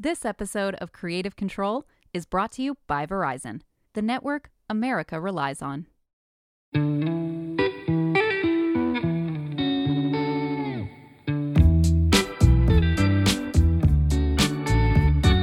This episode of Creative Control is brought to you by Verizon, the network America relies on.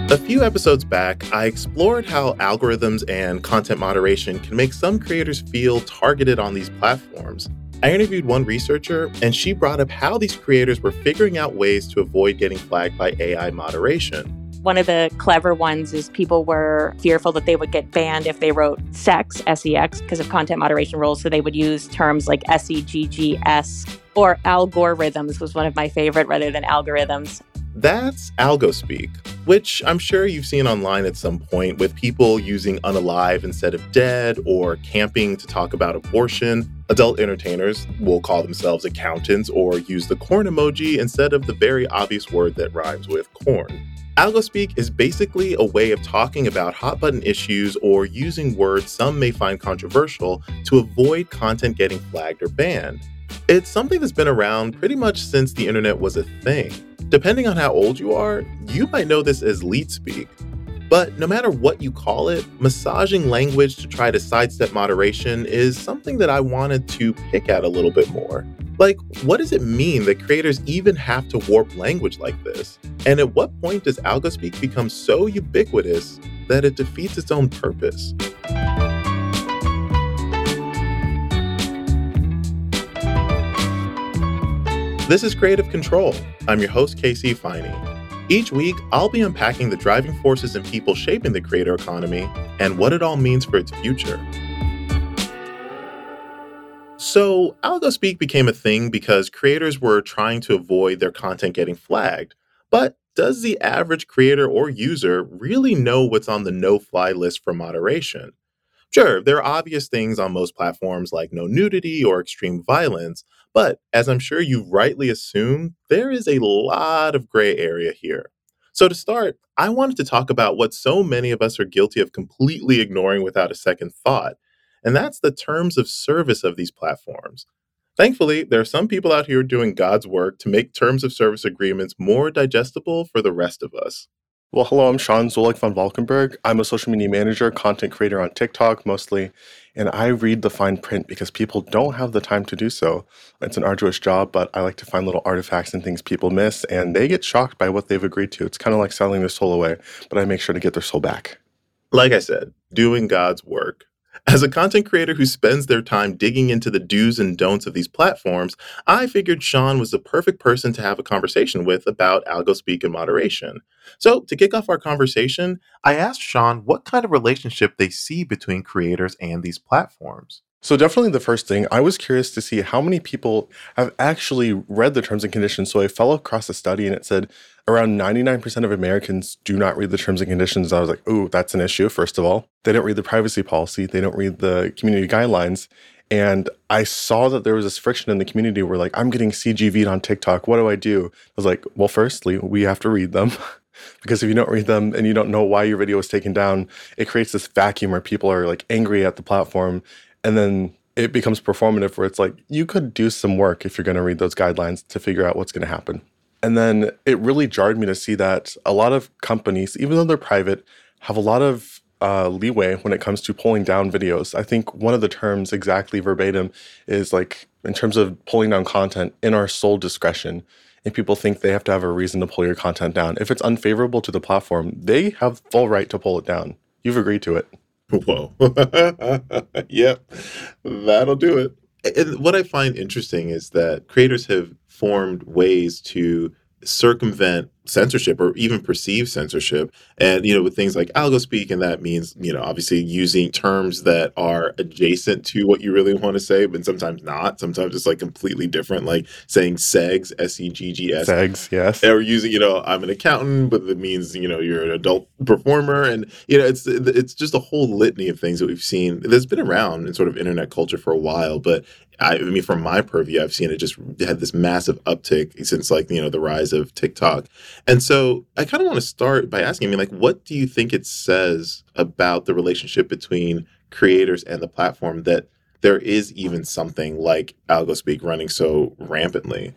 A few episodes back, I explored how algorithms and content moderation can make some creators feel targeted on these platforms. I interviewed one researcher, and she brought up how these creators were figuring out ways to avoid getting flagged by AI moderation. One of the clever ones is people were fearful that they would get banned if they wrote sex, S E X, because of content moderation rules. So they would use terms like S E G G S or algorithms was one of my favorite rather than algorithms. That's algospeak, which I'm sure you've seen online at some point with people using unalive instead of dead or camping to talk about abortion. Adult entertainers will call themselves accountants or use the corn emoji instead of the very obvious word that rhymes with corn. Algospeak is basically a way of talking about hot button issues or using words some may find controversial to avoid content getting flagged or banned. It's something that's been around pretty much since the internet was a thing. Depending on how old you are, you might know this as leet speak. But no matter what you call it, massaging language to try to sidestep moderation is something that I wanted to pick at a little bit more. Like, what does it mean that creators even have to warp language like this? And at what point does algospeak become so ubiquitous that it defeats its own purpose? This is Creative Control. I'm your host, KC Ifeanyi. Each week, I'll be unpacking the driving forces and people shaping the creator economy and what it all means for its future. So, AlgoSpeak became a thing because creators were trying to avoid their content getting flagged. But does the average creator or user really know what's on the no fly list for moderation? Sure, there are obvious things on most platforms like no nudity or extreme violence, but as I'm sure you rightly assume, there is a lot of gray area here. So, to start, I wanted to talk about what so many of us are guilty of completely ignoring without a second thought, and that's the terms of service of these platforms. Thankfully, there are some people out here doing God's work to make terms of service agreements more digestible for the rest of us. Well, hello, I'm Sean Zolik von Valkenburg. I'm a social media manager, content creator on TikTok mostly, and I read the fine print because people don't have the time to do so. It's an arduous job, but I like to find little artifacts and things people miss, and they get shocked by what they've agreed to. It's kind of like selling their soul away, but I make sure to get their soul back. Like I said, doing God's work. As a content creator who spends their time digging into the do's and don'ts of these platforms, I figured Sean was the perfect person to have a conversation with about algospeak and moderation. So, to kick off our conversation, I asked Sean what kind of relationship they see between creators and these platforms. So, definitely the first thing, I was curious to see how many people have actually read the terms and conditions. So, I fell across a study and it said around 99% of Americans do not read the terms and conditions. I was like, oh, that's an issue, first of all. They don't read the privacy policy, they don't read the community guidelines. And I saw that there was this friction in the community where, like, I'm getting CGV'd on TikTok. What do I do? I was like, well, firstly, we have to read them. because if you don't read them and you don't know why your video was taken down, it creates this vacuum where people are like angry at the platform. And then it becomes performative where it's like, you could do some work if you're going to read those guidelines to figure out what's going to happen. And then it really jarred me to see that a lot of companies, even though they're private, have a lot of uh, leeway when it comes to pulling down videos. I think one of the terms exactly verbatim is like in terms of pulling down content in our sole discretion. And people think they have to have a reason to pull your content down. If it's unfavorable to the platform, they have full right to pull it down. You've agreed to it. Whoa. yep, that'll do it. And what I find interesting is that creators have formed ways to circumvent censorship or even perceive censorship. And you know with things like algo speak and that means you know obviously using terms that are adjacent to what you really want to say but sometimes not. Sometimes it's like completely different like saying segs s-e-g-g-s segs yes. Or using you know i'm an accountant but it means you know you're an adult performer. And you know it's it's just a whole litany of things that we've seen that's been around in sort of internet culture for a while but I, I mean, from my purview, I've seen it just had this massive uptick since like you know the rise of TikTok, and so I kind of want to start by asking, I mean, like, what do you think it says about the relationship between creators and the platform that there is even something like AlgoSpeak running so rampantly?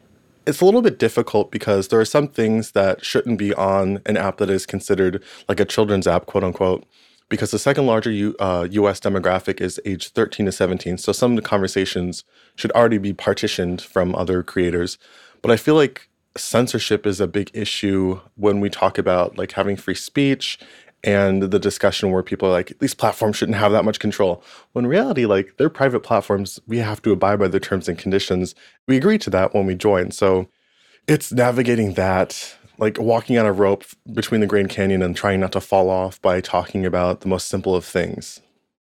it's a little bit difficult because there are some things that shouldn't be on an app that is considered like a children's app, quote unquote, because the second larger U, uh, US demographic is age 13 to 17. So some of the conversations should already be partitioned from other creators. But I feel like censorship is a big issue when we talk about like having free speech and the discussion where people are like these platforms shouldn't have that much control when in reality like they're private platforms we have to abide by the terms and conditions we agree to that when we join so it's navigating that like walking on a rope between the grand canyon and trying not to fall off by talking about the most simple of things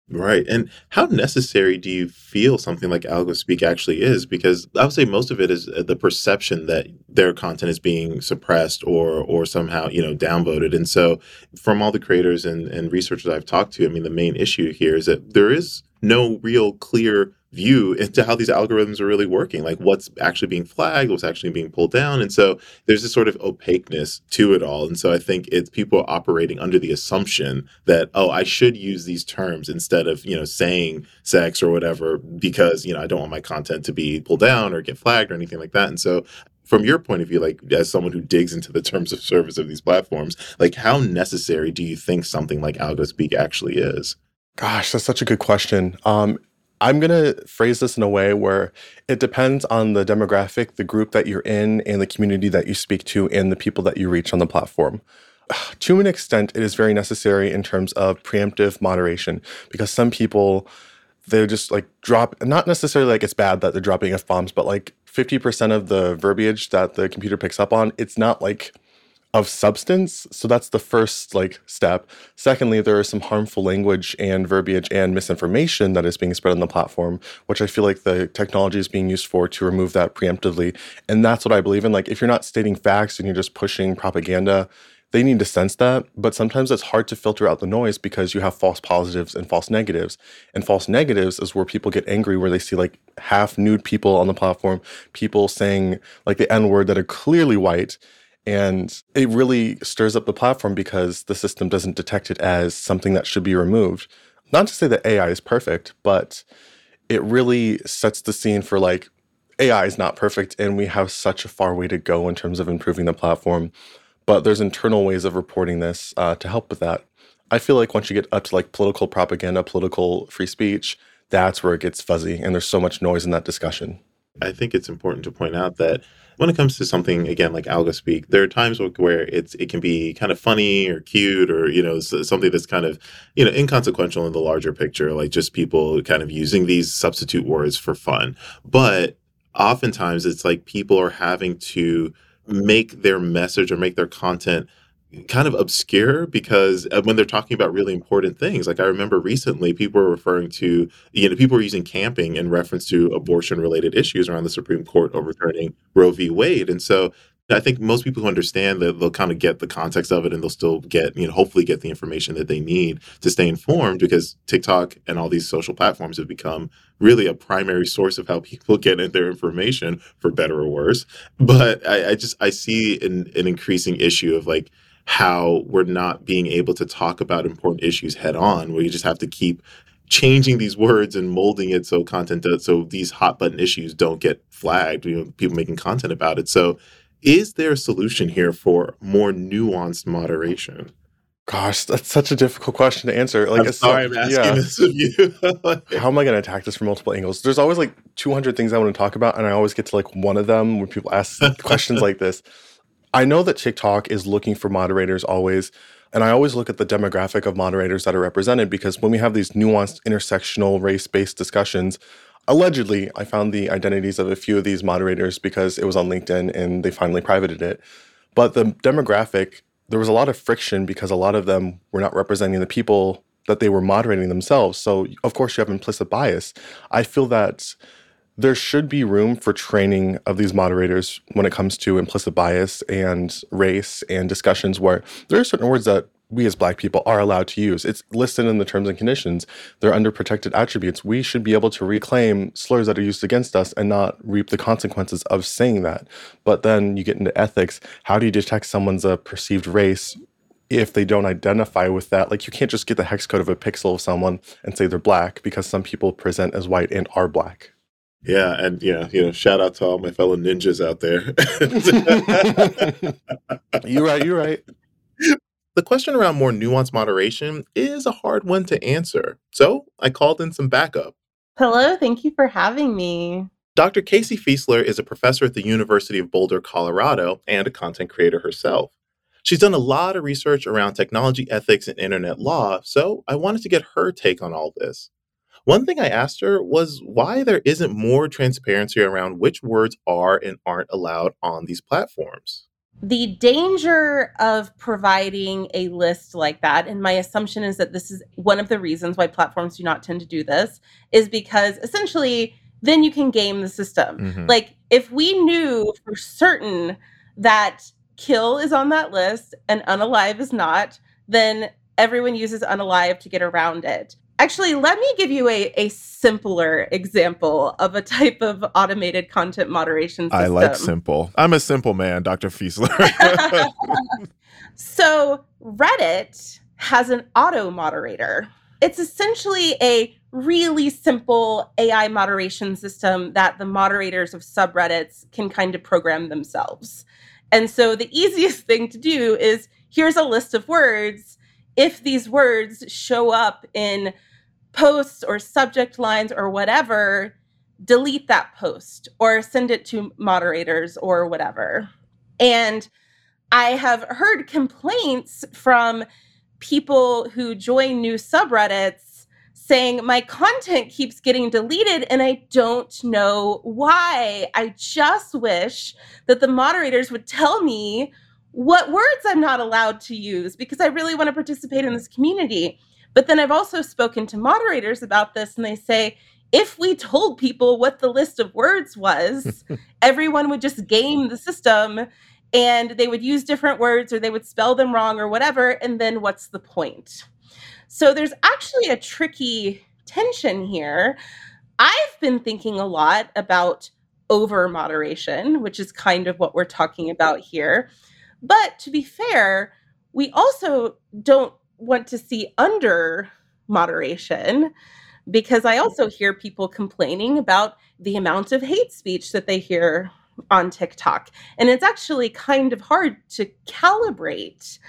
Right. And how necessary do you feel something like AlgoSpeak actually is? Because I would say most of it is uh, the perception that their content is being suppressed or or somehow, you know, downvoted. And so from all the creators and, and researchers I've talked to, I mean, the main issue here is that there is no real clear view into how these algorithms are really working, like what's actually being flagged, what's actually being pulled down. And so there's this sort of opaqueness to it all. And so I think it's people operating under the assumption that, oh, I should use these terms instead of, you know, saying sex or whatever because, you know, I don't want my content to be pulled down or get flagged or anything like that. And so from your point of view, like as someone who digs into the terms of service of these platforms, like how necessary do you think something like AlgoSpeak actually is? Gosh, that's such a good question. Um, I'm going to phrase this in a way where it depends on the demographic, the group that you're in, and the community that you speak to, and the people that you reach on the platform. To an extent, it is very necessary in terms of preemptive moderation because some people, they're just like drop, not necessarily like it's bad that they're dropping F bombs, but like 50% of the verbiage that the computer picks up on, it's not like of substance. So that's the first like step. Secondly, there is some harmful language and verbiage and misinformation that is being spread on the platform, which I feel like the technology is being used for to remove that preemptively. And that's what I believe in. Like if you're not stating facts and you're just pushing propaganda, they need to sense that. But sometimes it's hard to filter out the noise because you have false positives and false negatives. And false negatives is where people get angry, where they see like half nude people on the platform, people saying like the N word that are clearly white and it really stirs up the platform because the system doesn't detect it as something that should be removed. Not to say that AI is perfect, but it really sets the scene for like AI is not perfect and we have such a far way to go in terms of improving the platform. But there's internal ways of reporting this uh, to help with that. I feel like once you get up to like political propaganda, political free speech, that's where it gets fuzzy and there's so much noise in that discussion. I think it's important to point out that when it comes to something again like algo speak there are times where it's it can be kind of funny or cute or you know something that's kind of you know inconsequential in the larger picture, like just people kind of using these substitute words for fun. But oftentimes, it's like people are having to make their message or make their content kind of obscure because uh, when they're talking about really important things like i remember recently people were referring to you know people were using camping in reference to abortion related issues around the supreme court overturning roe v wade and so I think most people who understand that they'll kind of get the context of it and they'll still get, you know, hopefully get the information that they need to stay informed because TikTok and all these social platforms have become really a primary source of how people get their information for better or worse. But I, I just I see an, an increasing issue of like how we're not being able to talk about important issues head on, where you just have to keep changing these words and molding it so content does, so these hot button issues don't get flagged, you know, people making content about it. So is there a solution here for more nuanced moderation? Gosh, that's such a difficult question to answer. Like, I'm sorry, I'm asking yeah. this of you. How am I going to attack this from multiple angles? There's always like 200 things I want to talk about, and I always get to like one of them when people ask questions like this. I know that TikTok is looking for moderators always. And I always look at the demographic of moderators that are represented because when we have these nuanced intersectional race based discussions, allegedly, I found the identities of a few of these moderators because it was on LinkedIn and they finally privated it. But the demographic, there was a lot of friction because a lot of them were not representing the people that they were moderating themselves. So, of course, you have implicit bias. I feel that there should be room for training of these moderators when it comes to implicit bias and race and discussions where there are certain words that we as black people are allowed to use. It's listed in the terms and conditions. They're under protected attributes. We should be able to reclaim slurs that are used against us and not reap the consequences of saying that. But then you get into ethics. How do you detect someone's a perceived race if they don't identify with that? Like you can't just get the hex code of a pixel of someone and say they're black because some people present as white and are black. Yeah, and yeah, you know, shout out to all my fellow ninjas out there. you're right, you're right. The question around more nuanced moderation is a hard one to answer. So I called in some backup. Hello, thank you for having me. Dr. Casey Fiesler is a professor at the University of Boulder, Colorado, and a content creator herself. She's done a lot of research around technology ethics and internet law, so I wanted to get her take on all this. One thing I asked her was why there isn't more transparency around which words are and aren't allowed on these platforms. The danger of providing a list like that and my assumption is that this is one of the reasons why platforms do not tend to do this is because essentially then you can game the system. Mm-hmm. like if we knew for certain that kill is on that list and unalive is not then everyone uses unalive to get around it Actually, let me give you a, a simpler example of a type of automated content moderation system. I like simple. I'm a simple man, Dr. Fiesler. so, Reddit has an auto moderator. It's essentially a really simple AI moderation system that the moderators of subreddits can kind of program themselves. And so, the easiest thing to do is here's a list of words if these words show up in posts or subject lines or whatever, delete that post or send it to moderators or whatever. And I have heard complaints from people who join new subreddits saying my content keeps getting deleted and I don't know why. I just wish that the moderators would tell me what words I'm not allowed to use because I really want to participate in this community. But then I've also spoken to moderators about this, and they say, if we told people what the list of words was, everyone would just game the system and they would use different words or they would spell them wrong or whatever. And then what's the point? So there's actually a tricky tension here. I've been thinking a lot about over moderation, which is kind of what we're talking about here. But to be fair, we also don't want to see under moderation because I also hear people complaining about the amount of hate speech that they hear on TikTok. And it's actually kind of hard to calibrate.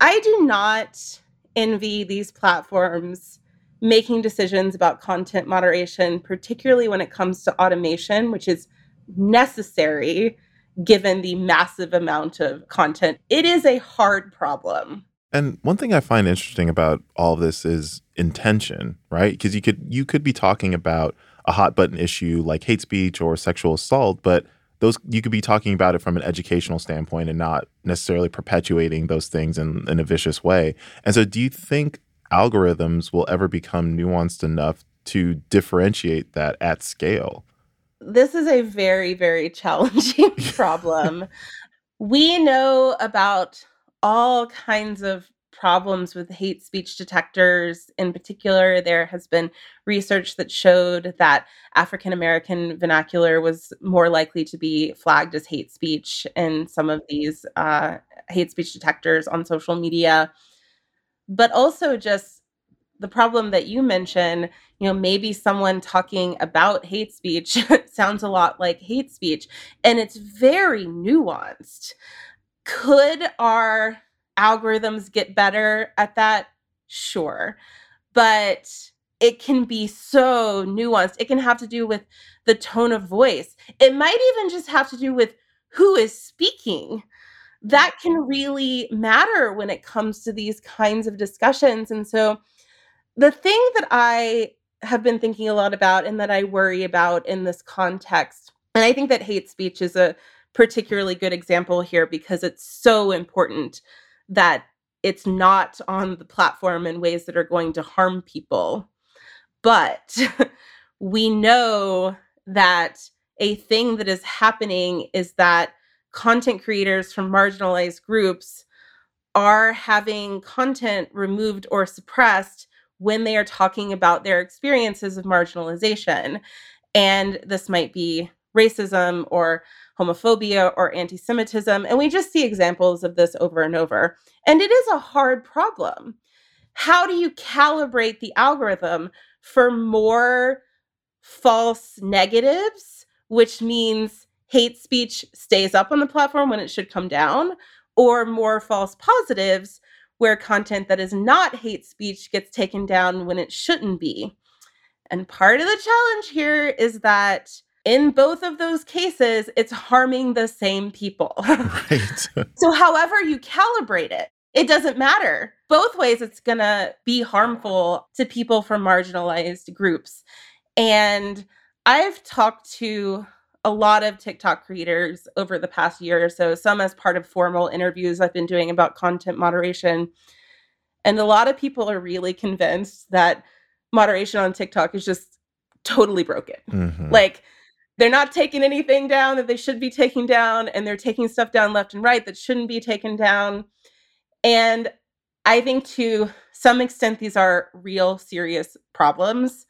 I do not envy these platforms making decisions about content moderation, particularly when it comes to automation, which is necessary given the massive amount of content. It is a hard problem. And one thing I find interesting about all of this is intention, right? Because you could you could be talking about a hot button issue like hate speech or sexual assault, but those you could be talking about it from an educational standpoint and not necessarily perpetuating those things in, in a vicious way. And so do you think algorithms will ever become nuanced enough to differentiate that at scale? This is a very, very challenging problem. we know about all kinds of problems with hate speech detectors. In particular, there has been research that showed that African American vernacular was more likely to be flagged as hate speech in some of these uh, hate speech detectors on social media. But also, just the problem that you mentioned, you know, maybe someone talking about hate speech sounds a lot like hate speech, and it's very nuanced. Could our algorithms get better at that? Sure. But it can be so nuanced. It can have to do with the tone of voice. It might even just have to do with who is speaking. That can mm-hmm. really matter when it comes to these kinds of discussions. And so, the thing that I have been thinking a lot about and that I worry about in this context, and I think that hate speech is a particularly good example here because it's so important that it's not on the platform in ways that are going to harm people. But we know that a thing that is happening is that content creators from marginalized groups are having content removed or suppressed when they are talking about their experiences of marginalization. And this might be racism or homophobia or anti Semitism. And we just see examples of this over and over. And it is a hard problem. How do you calibrate the algorithm for more false negatives, which means hate speech stays up on the platform when it should come down, or more false positives, where content that is not hate speech gets taken down when it shouldn't be. And part of the challenge here is that in both of those cases, it's harming the same people. Right. so, however you calibrate it, it doesn't matter. Both ways, it's going to be harmful to people from marginalized groups. And I've talked to a lot of TikTok creators over the past year or so, some as part of formal interviews I've been doing about content moderation. And a lot of people are really convinced that moderation on TikTok is just totally broken. Mhm. Like, they're not taking anything down that they should be taking down, and they're taking stuff down left and right that shouldn't be taken down. And I think to some extent, these are real serious problems.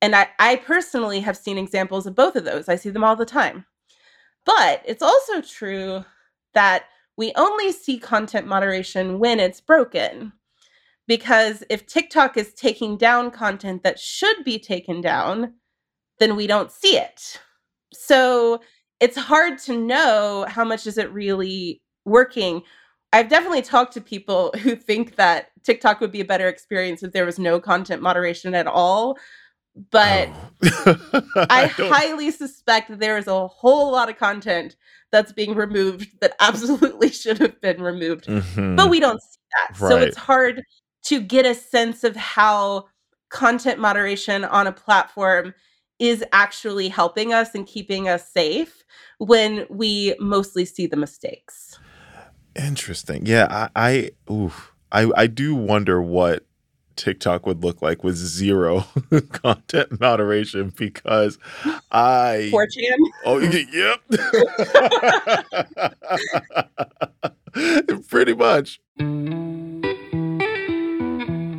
And I, I personally have seen examples of both of those. I see them all the time. But it's also true that we only see content moderation when it's broken. Because if TikTok is taking down content that should be taken down, then we don't see it. So it's hard to know how much is it really working. I've definitely talked to people who think that TikTok would be a better experience if there was no content moderation at all. But Oh. I don't- highly suspect that there is a whole lot of content that's being removed that absolutely should have been removed. Mhm. But we don't see that. So it's hard to get a sense of how content moderation on a platform is actually helping us and keeping us safe when we mostly see the mistakes. Interesting. Yeah, I, I, oof, I, I do wonder what TikTok would look like with zero content moderation because I, 4chan? oh, yep, pretty much.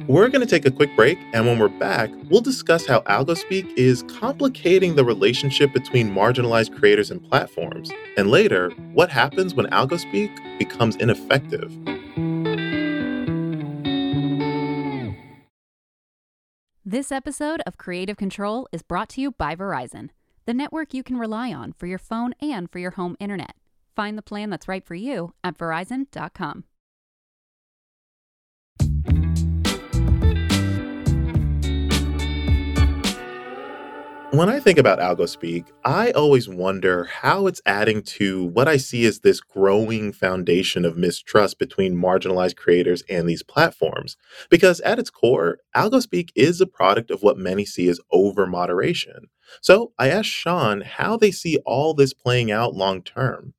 We're going to take a quick break, and when we're back, we'll discuss how AlgoSpeak is complicating the relationship between marginalized creators and platforms, and later, what happens when AlgoSpeak becomes ineffective. This episode of Creative Control is brought to you by Verizon, the network you can rely on for your phone and for your home internet. Find the plan that's right for you at verizon.com. When I think about AlgoSpeak, I always wonder how it's adding to what I see as this growing foundation of mistrust between marginalized creators and these platforms. Because at its core, AlgoSpeak is a product of what many see as over moderation. So I asked Sean how they see all this playing out long term.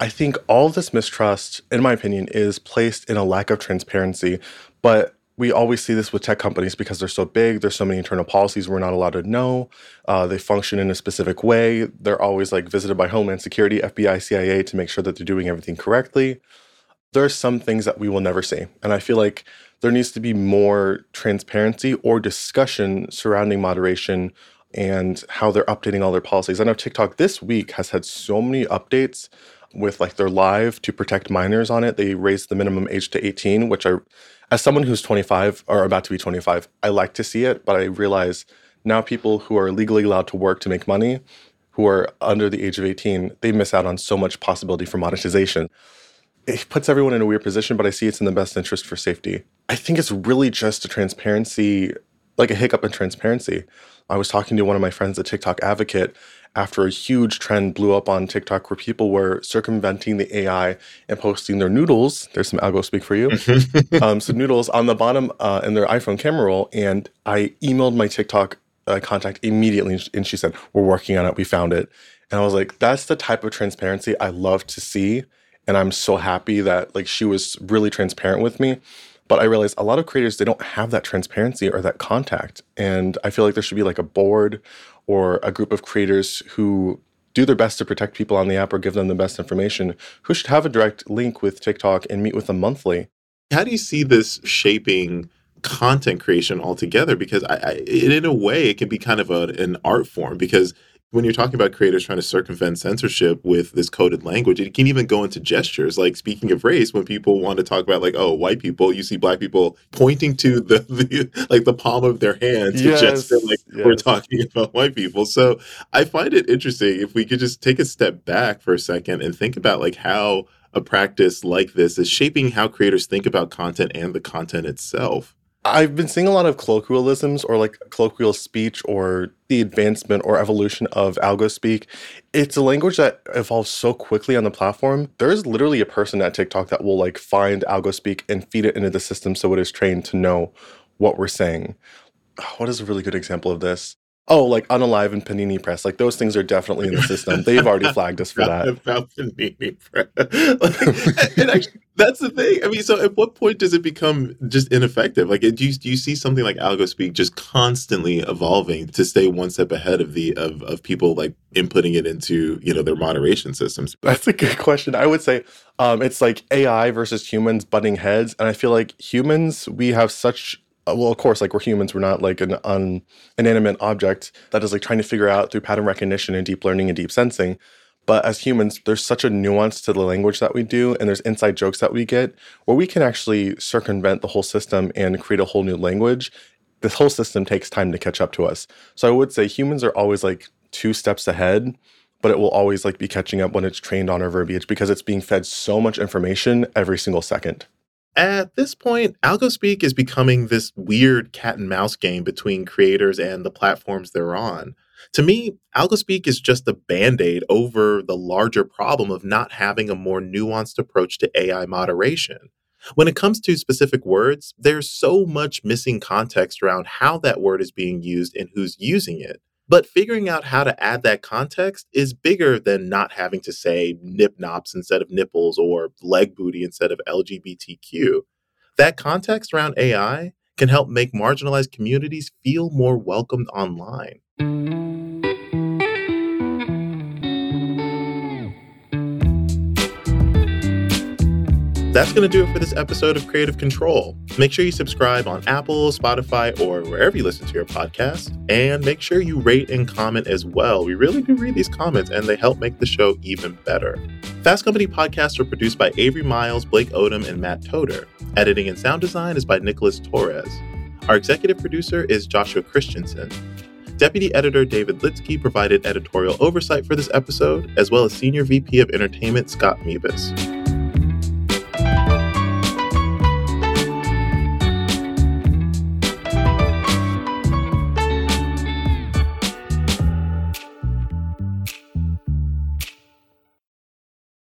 I think all this mistrust, in my opinion, is placed in a lack of transparency. But we always see this with tech companies because they're so big. There's so many internal policies we're not allowed to know. Uh, they function in a specific way. They're always like visited by Homeland Security, FBI, CIA to make sure that they're doing everything correctly. There are some things that we will never see. And I feel like there needs to be more transparency or discussion surrounding moderation and how they're updating all their policies. I know TikTok this week has had so many updates with like their live to protect minors on it. They raised the minimum age to 18, which I, as someone who's 25 or about to be 25, I like to see it, but I realize now people who are legally allowed to work to make money, who are under the age of 18, they miss out on so much possibility for monetization. It puts everyone in a weird position, but I see it's in the best interest for safety. I think it's really just a transparency, like a hiccup in transparency. I was talking to one of my friends, a TikTok advocate, after a huge trend blew up on TikTok where people were circumventing the AI and posting their noodles. There's some algo speak for you. um, some noodles on the bottom uh, in their iPhone camera roll. And I emailed my TikTok uh, contact immediately, and she said, "We're working on it. We found it." And I was like, "That's the type of transparency I love to see." And I'm so happy that like she was really transparent with me. But I realized a lot of creators they don't have that transparency or that contact, and I feel like there should be like a board or a group of creators who do their best to protect people on the app or give them the best information who should have a direct link with TikTok and meet with them monthly. How do you see this shaping content creation altogether? Because I, I in a way, it can be kind of a, an art form because when you're talking about creators trying to circumvent censorship with this coded language, it can even go into gestures. Like speaking of race, when people want to talk about like, oh, white people, you see black people pointing to the, the like the palm of their hand to Yes, gesture like we're talking about white people. So I find it interesting if we could just take a step back for a second and think about like how a practice like this is shaping how creators think about content and the content itself. I've been seeing a lot of colloquialisms or like colloquial speech or the advancement or evolution of algo speak. It's a language that evolves so quickly on the platform. There is literally a person at TikTok that will like find algo speak and feed it into the system so it is trained to know what we're saying. What is a really good example of this? Oh, like Unalive and Panini Press. Like those things are definitely in the system. They've already flagged us for that. About Panini Press. like, and actually, that's the thing. I mean, so at what point does it become just ineffective? Like, do you, do you see something like AlgoSpeak just constantly evolving to stay one step ahead of the of, of people like inputting it into you know their moderation systems? That's a good question. I would say um, it's like AI versus humans butting heads, and I feel like humans we have such Uh, well, of course, like we're humans, we're not like an un, inanimate object that is like trying to figure out through pattern recognition and deep learning and deep sensing. But as humans, there's such a nuance to the language that we do, and there's inside jokes that we get where we can actually circumvent the whole system and create a whole new language. This whole system takes time to catch up to us. So I would say humans are always like two steps ahead but it will always like be catching up when it's trained on our verbiage because it's being fed so much information every single second. At this point, AlgoSpeak is becoming this weird cat and mouse game between creators and the platforms they're on. To me, AlgoSpeak is just a band aid over the larger problem of not having a more nuanced approach to AI moderation. When it comes to specific words, there's so much missing context around how that word is being used and who's using it. But figuring out how to add that context is bigger than not having to say nip nops instead of nipples or leg booty instead of LGBTQ. That context around AI can help make marginalized communities feel more welcomed online. That's going to do it for this episode of Creative Control. Make sure you subscribe on Apple, Spotify, or wherever you listen to your podcast. And make sure you rate and comment as well. We really do read these comments and they help make the show even better. Fast Company podcasts are produced by Avery Miles, Blake Odom, and Matt Toder. Editing and sound design is by Nicholas Torres. Our executive producer is Joshua Christensen. Deputy editor David Lidsky provided editorial oversight for this episode, as well as Senior VP of Entertainment Scott Mebus.